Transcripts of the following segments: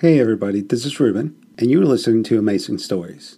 Hey everybody, this is Ruben, and you're listening to Amazing Stories.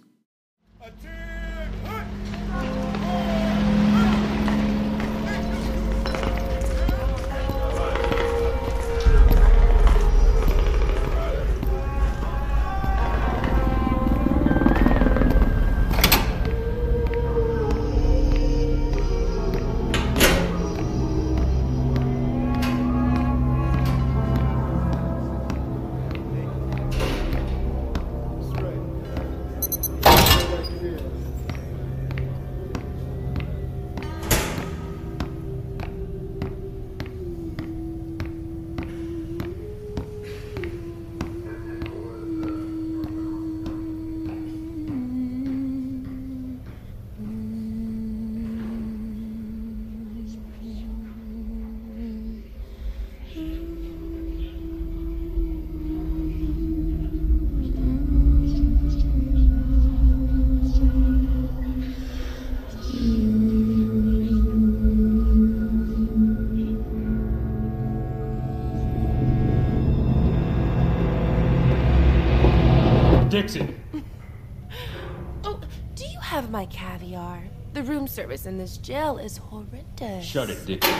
Have my caviar? The room service in this jail is horrendous. Shut it, Dixon.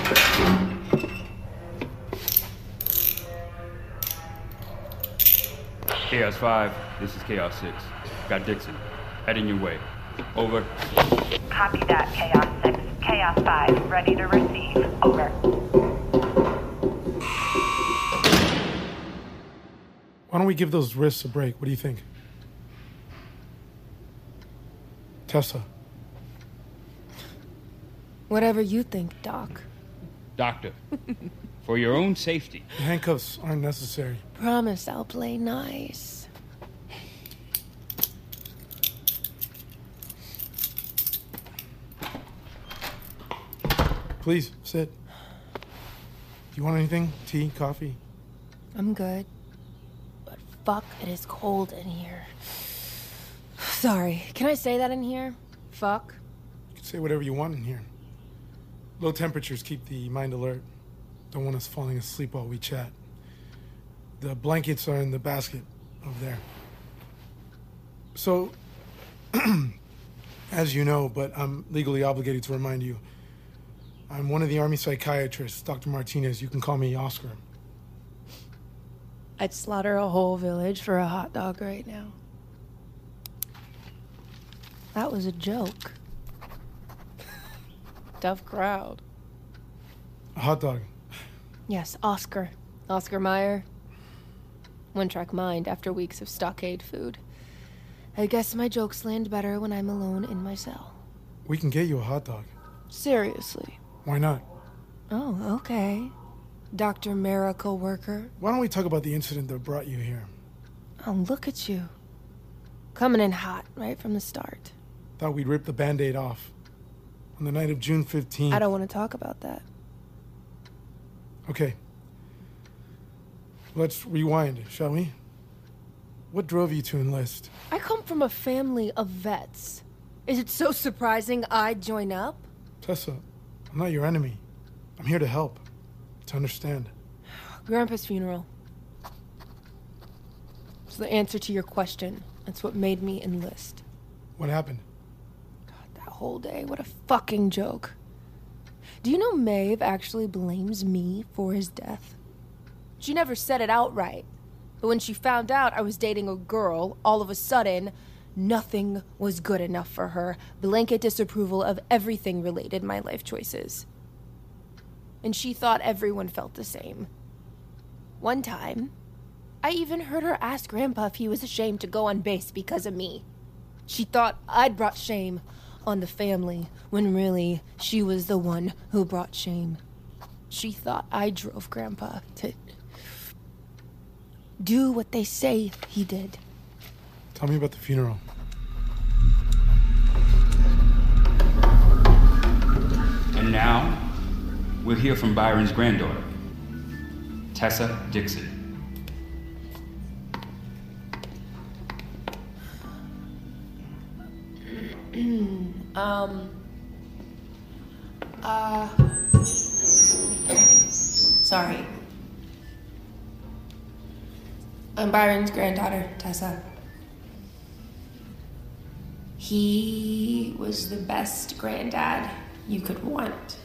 Chaos 5, this is Chaos 6. Got Dixon. Heading your way. Over. Copy that, Chaos 6. Chaos 5, ready to receive. Over. Why don't we give those wrists a break? What do you think? Tessa, Whatever you think, Doc. Doctor, for your own safety, the handcuffs aren't necessary. Promise I'll play nice. Please, sit. Do you want anything? Tea, coffee? I'm good. But fuck, it is cold in here. Sorry, can I say that in here? Fuck. You can say whatever you want in here. Low temperatures keep the mind alert. Don't want us falling asleep while we chat. The blankets are in the basket over there. So, as you know, but I'm legally obligated to remind you, I'm one of the Army psychiatrists, Dr. Martinez. You can call me Oscar. I'd slaughter a whole village for a hot dog right now. That was a joke. Tough crowd. A hot dog. Yes, Oscar. Oscar Mayer. One track mind after weeks of stockade food. I guess my jokes land better when I'm alone in my cell. We can get you a hot dog. Seriously. Why not? Oh, okay. Dr. Miracle Worker. Why don't we talk about the incident that brought you here? Oh, look at you. Coming in hot right from the start. Thought we'd rip the band aid off. On the night of June 15th. I don't want to talk about that. Okay. Let's rewind, shall we? What drove you to enlist? I come from a family of vets. Is it so surprising I'd join up? Tessa, I'm not your enemy. I'm here to help, to understand. Grandpa's funeral. It's the answer to your question. That's what made me enlist. What happened? Whole day, what a fucking joke. Do you know Maeve actually blames me for his death? She never said it outright. But when she found out I was dating a girl, all of a sudden, nothing was good enough for her. Blanket disapproval of everything related my life choices. And she thought everyone felt the same. One time, I even heard her ask Grandpa if he was ashamed to go on base because of me. She thought I'd brought shame on the family, when really she was the one who brought shame. She thought I drove Grandpa to do what they say he did. Tell me about the funeral. And now, we'll hear from Byron's granddaughter, Tessa Dixon. um. Uh. Sorry. I'm Byron's granddaughter, Tessa. He was the best granddad you could want.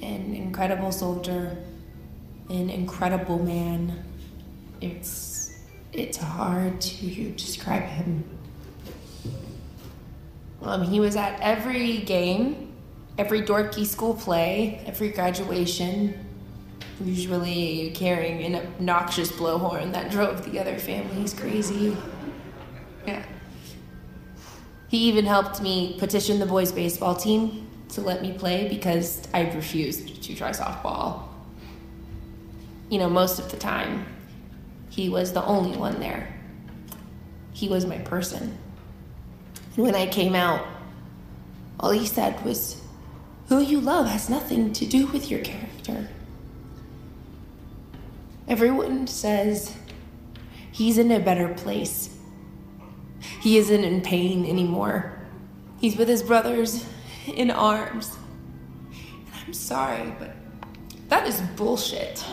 An incredible soldier, an incredible man. It's it's hard to describe him. Um, he was at every game, every dorky school play, every graduation, usually carrying an obnoxious blowhorn that drove the other families crazy. Yeah. He even helped me petition the boys' baseball team to let me play because I refused to try softball. You know, most of the time, he was the only one there. He was my person. When I came out, all he said was, Who you love has nothing to do with your character. Everyone says he's in a better place. He isn't in pain anymore. He's with his brothers in arms. And I'm sorry, but that is bullshit.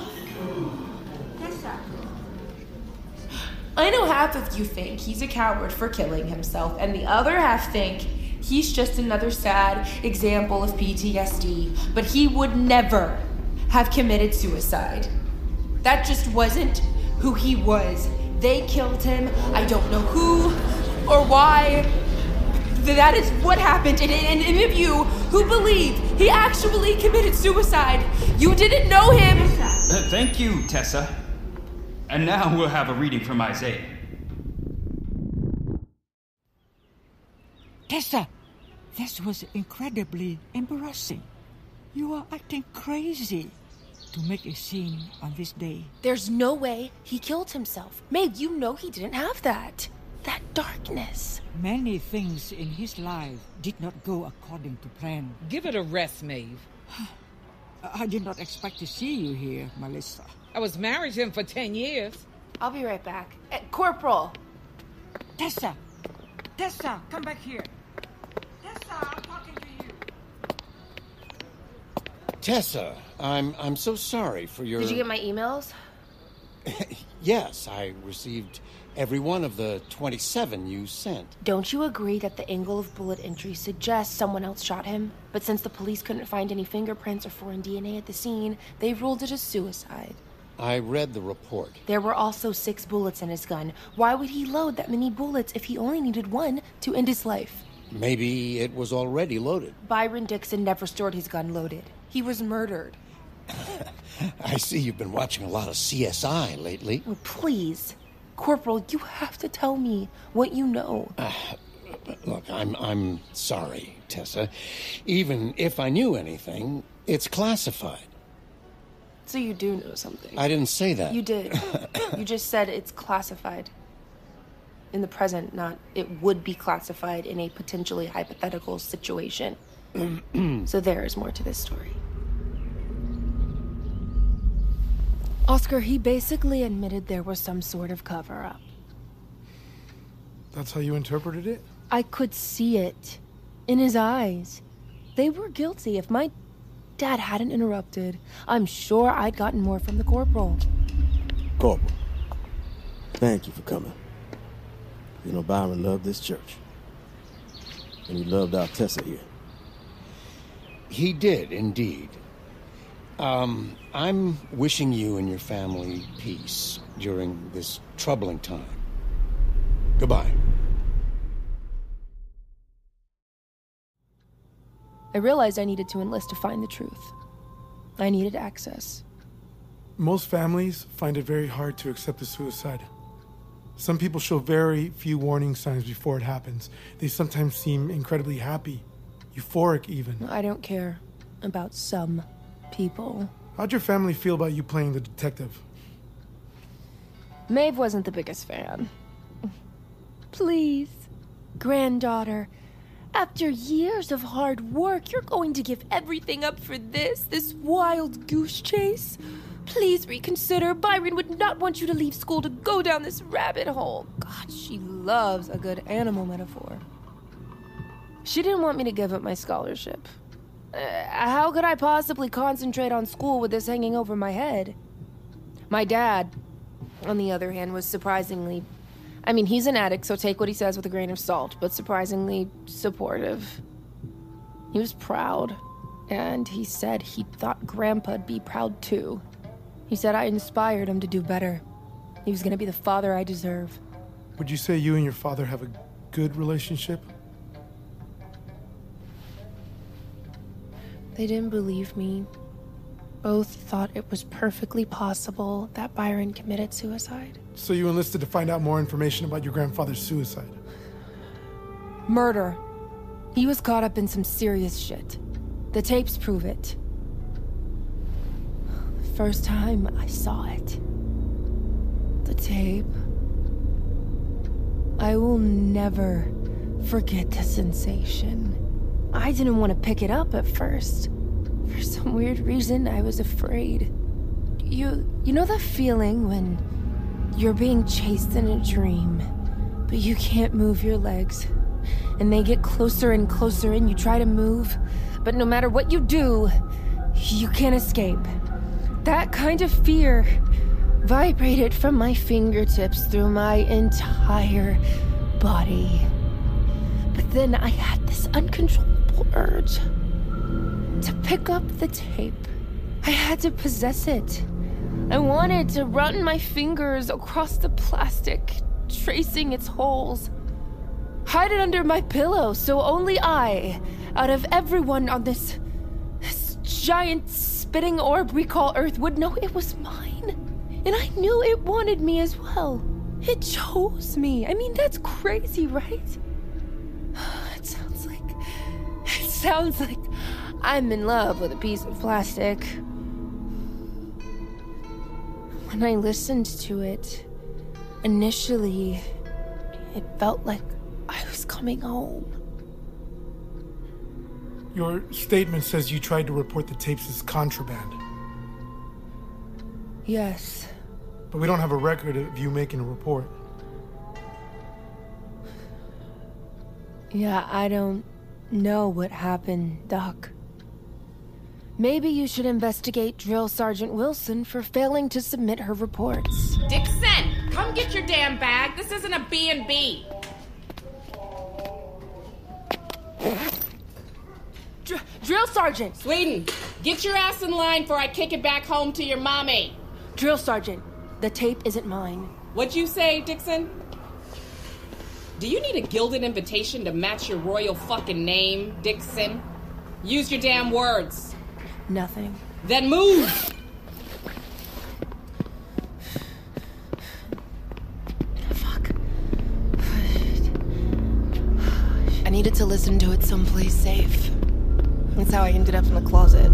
I know half of you think he's a coward for killing himself, and the other half think he's just another sad example of PTSD, but he would never have committed suicide. That just wasn't who he was. They killed him. I don't know who or why. That is what happened. And, any of you who believe he actually committed suicide, you didn't know him. Thank you, Tessa. And now we'll have a reading from Isaiah. Tessa, this was incredibly embarrassing. You are acting crazy to make a scene on this day. There's no way he killed himself. Maeve, you know he didn't have that. That darkness. Many things in his life did not go according to plan. Give it a rest, Maeve. I did not expect to see you here, Melissa. I was married to him for 10 years. I'll be right back. Eh, Corporal! Tessa! Tessa, come back here. Tessa, I'm talking to you. Tessa, I'm I'm so sorry for your. Did you get my emails? yes, I received every one of the 27 you sent. Don't you agree that the angle of bullet entry suggests someone else shot him? But since the police couldn't find any fingerprints or foreign DNA at the scene, they ruled it a suicide. I read the report. There were also six bullets in his gun. Why would he load that many bullets if he only needed one to end his life? Maybe it was already loaded. Byron Dixon never stored his gun loaded. He was murdered. I see you've been watching a lot of CSI lately. Oh, please. Corporal, you have to tell me what you know. Look, I'm I'm sorry, Tessa. Even if I knew anything, it's classified. So you do know something. I didn't say that. You did. you just said it's classified. In the present, not it would be classified in a potentially hypothetical situation. so there is more to this story. Oscar, he basically admitted there was some sort of cover up. That's how you interpreted it? I could see it in his eyes. They were guilty. If my dad hadn't interrupted, I'm sure I'd gotten more from the corporal. Corporal, thank you for coming. You know, Byron loved this church. And he loved our Tessa here. He did, indeed. Um, I'm wishing you and your family peace during this troubling time. Goodbye. I realized I needed to enlist to find the truth. I needed access. Most families find it very hard to accept a suicide. Some people show very few warning signs before it happens. They sometimes seem incredibly happy, euphoric even. I don't care about some people. How'd your family feel about you playing the detective? Maeve wasn't the biggest fan. Please, granddaughter, after years of hard work, you're going to give everything up for this, this wild goose chase? Please reconsider. Byron would not want you to leave school to go down this rabbit hole. God, she loves a good animal metaphor. She didn't want me to give up my scholarship. Uh, how could I possibly concentrate on school with this hanging over my head? My dad, on the other hand, was surprisingly. I mean, he's an addict, so take what he says with a grain of salt, but surprisingly supportive. He was proud, and he said he thought Grandpa'd be proud too. He said I inspired him to do better. He was gonna be the father I deserve. Would you say you and your father have a good relationship? They didn't believe me. Both thought it was perfectly possible that Byron committed suicide. So you enlisted to find out more information about your grandfather's suicide. Murder. He was caught up in some serious shit. The tapes prove it. The First time I saw it. The tape. I will never forget the sensation. I didn't want to pick it up at first. For some weird reason, I was afraid. You you know that feeling when you're being chased in a dream, but you can't move your legs. And they get closer and closer and you try to move, but no matter what you do, you can't escape. That kind of fear vibrated from my fingertips through my entire body. But then I had this uncontrollable urge to pick up the tape. I had to possess it. I wanted to run my fingers across the plastic, tracing its holes. Hide it under my pillow so only I, out of everyone on this, this giant spitting orb we call Earth, would know it was mine. And I knew it wanted me as well. It chose me. I mean, that's crazy, right? It sounds like. It sounds like I'm in love with a piece of plastic. When I listened to it, initially, it felt like I was coming home. Your statement says you tried to report the tapes as contraband, Yes, but we don't have a record of you making a report. yeah, I don't know what happened, Doc. Maybe you should investigate Drill Sergeant Wilson for failing to submit her reports. Dixon, come get your damn bag. This isn't a B&B. Dr- Drill Sergeant! Sweden, get your ass in line before I kick it back home to your mommy. Drill Sergeant, the tape isn't mine. What'd you say, Dixon? Do you need a gilded invitation to match your royal fucking name, Dixon? Use your damn words. Nothing. Then move! Fuck. I needed to listen to it someplace safe. That's how I ended up in the closet.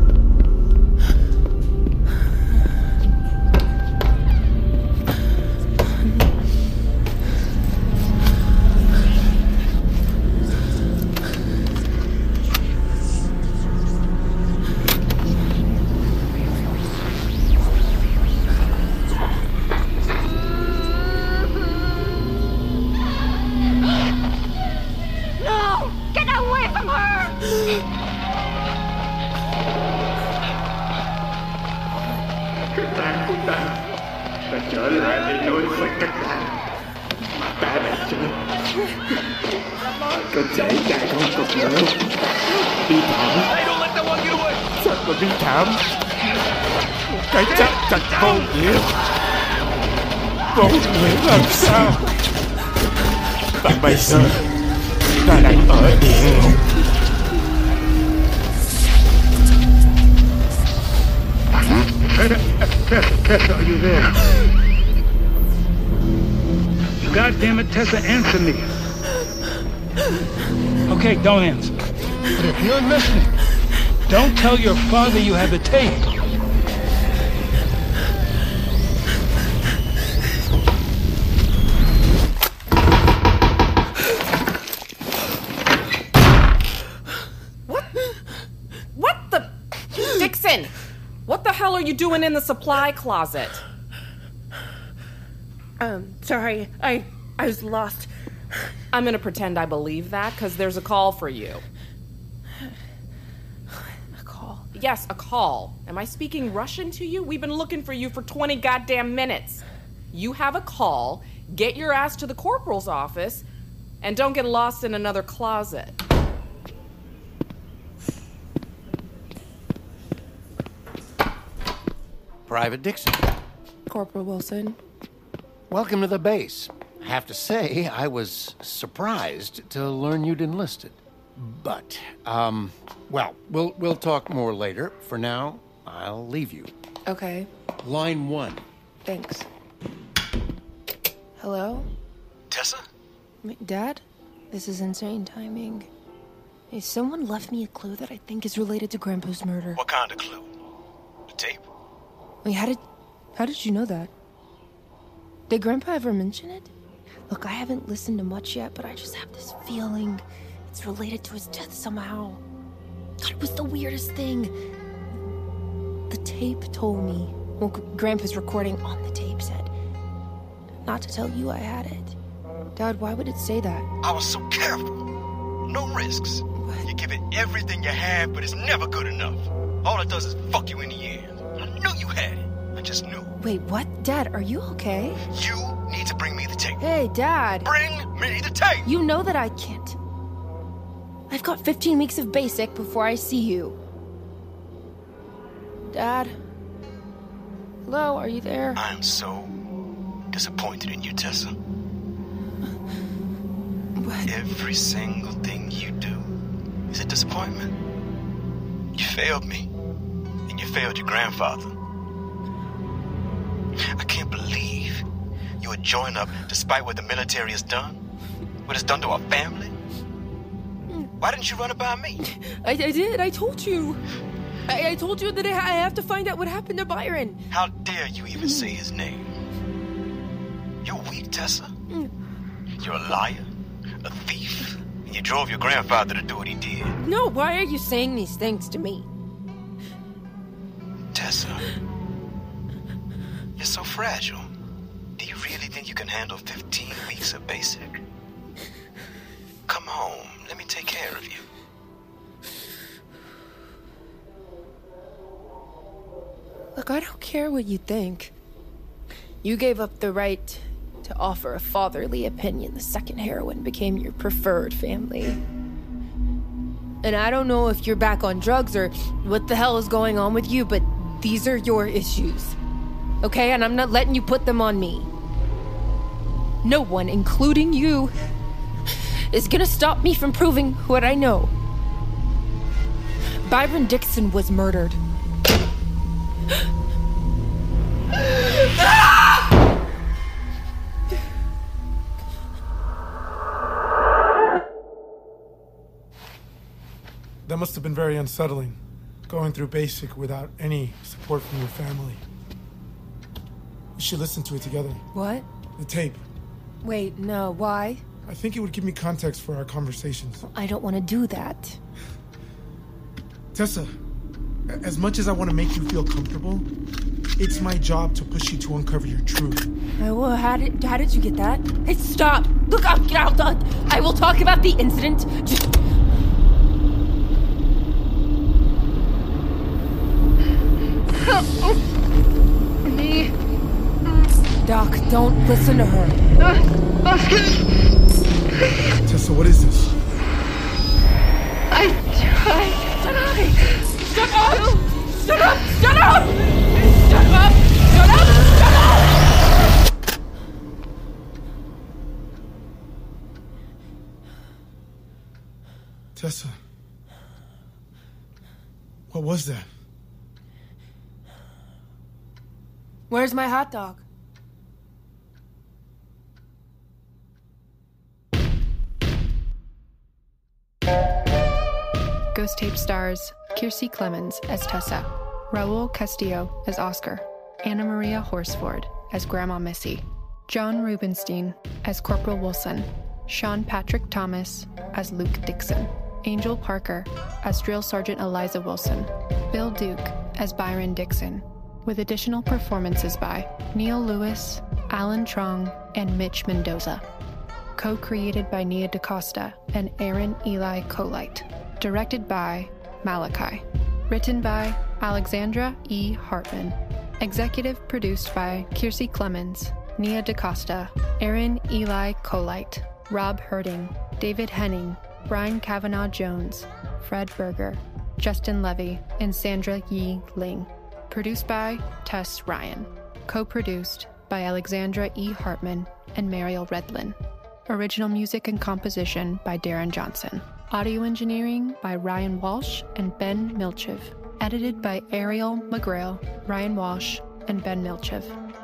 Vô nghĩa vô nghĩa làm sao và bây giờ ta đang ở địa ngục Tessa, are you there? God damn it, Tessa, answer me. Okay, don't answer. But if you're listening, don't tell your father you have the tape. Hell are you doing in the supply closet? Um, sorry, I I was lost. I'm gonna pretend I believe that because there's a call for you. A call. Yes, a call. Am I speaking Russian to you? We've been looking for you for 20 goddamn minutes. you have a call, get your ass to the corporal's office, and don't get lost in another closet. Private Dixon. Corporal Wilson. Welcome to the base. I have to say, I was surprised to learn you'd enlisted. But, um, well, we'll we'll talk more later. For now, I'll leave you. Okay, Line one. thanks. Hello? Tessa? M- Dad? This is insane timing. Hey, someone left me a clue that I think is related to Grandpa's murder. What kind of clue? The tape? Wait, how did how did you know that? Did Grandpa ever mention it? Look, I haven't listened to much yet, but I just have this feeling it's related to his death somehow. God, it was the weirdest thing. The tape told me. Well, Grandpa's recording on the tape said, "Not to tell you I had it." Dad, why would it say that? I was so careful. No risks. You give it everything you have, but it's never good enough. All it does is fuck you in the end. I knew you had it. I just knew. Wait, what? Dad, are you okay? You need to bring me the tape. Hey, Dad. Bring me the tape. You know that I can't. I've got 15 weeks of basic before I see you. Dad? Hello, are you there? I'm so disappointed in you, Tessa. What? Every single thing you do is a disappointment. You failed me, and you failed your grandfather. I can't believe you would join up despite what the military has done, what it's done to our family. Why didn't you run it by me? I, I did, I told you. I, I told you that I, I have to find out what happened to Byron. How dare you even say his name? You're weak, Tessa. You're a liar, a thief, and you drove your grandfather to do what he did. No, why are you saying these things to me? You're so fragile. Do you really think you can handle 15 weeks of basic? Come home. Let me take care of you. Look, I don't care what you think. You gave up the right to offer a fatherly opinion the second heroin became your preferred family. And I don't know if you're back on drugs or what the hell is going on with you, but these are your issues. Okay? And I'm not letting you put them on me. No one, including you, is gonna stop me from proving what I know. Byron Dixon was murdered. That must have been very unsettling, going through basic without any support from your family. We should listen to it together. What? The tape. Wait, no, why? I think it would give me context for our conversations. I don't want to do that. Tessa, as much as I want to make you feel comfortable, it's my job to push you to uncover your truth. Uh, well, how did how did you get that? Hey, stop! Look, I'll get out. I will talk about the incident. Just Me. Doc, don't listen to her. Tessa, what is this? I tried. Shut up! Shut up! Shut up! Shut up! Shut up! Shut up! Shut up! Tessa. What was that? Where's my hot dog? Ghost Tape stars Kiersey Clemons as Tessa, Raul Castillo as Oscar, Anna Maria Horsford as Grandma Missy, John Rubinstein as Corporal Wilson, Sean Patrick Thomas as Luke Dixon, Angel Parker as Drill Sergeant Eliza Wilson, Bill Duke as Byron Dixon, with additional performances by Neil Lewis, Alan Trong, and Mitch Mendoza. Co created by Nia DaCosta and Aaron Eli Coleite. Directed by Malachi. Written by Alexandra E. Hartman. Executive produced by Kiersey Clemons, Nia DaCosta, Aaron Eli Coleite, Rob Herting, David Henning, Brian Kavanaugh Jones, Fred Berger, Justin Levy, and Sandra Yi Ling. Produced by Tess Ryan. Co produced by Alexandra E. Hartman and Mariel Redlin. Original music and composition by Darren Johnson. Audio engineering by Ryan Walsh and Ben Milchev. Edited by Ariel McGrail, Ryan Walsh, and Ben Milchev.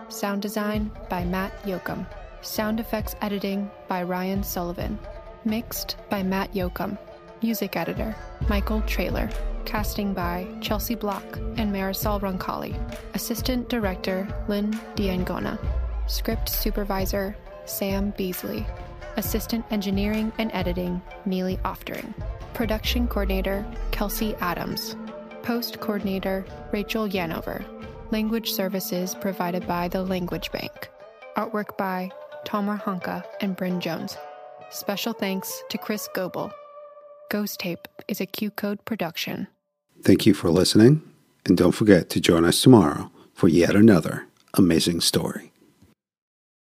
Sound design by Matt Yoakum. Sound effects editing by Ryan Sullivan. Mixed by Matt Yoakum. Music editor Michael Trailer. Casting by Chelsea Block and Marisol Roncalli. Assistant director Lynn Diangona. Script supervisor Sam Beasley. Assistant engineering and editing Neely Oftering. Production coordinator Kelsey Adams. Post coordinator Rachel Yanover. Language services provided by the Language Bank. Artwork by Tomer Hanuka and Bryn Jones. Special thanks to Chris Goebel. Ghost Tape is a Q Code production. Thank you for listening, and don't forget to join us tomorrow for yet another amazing story.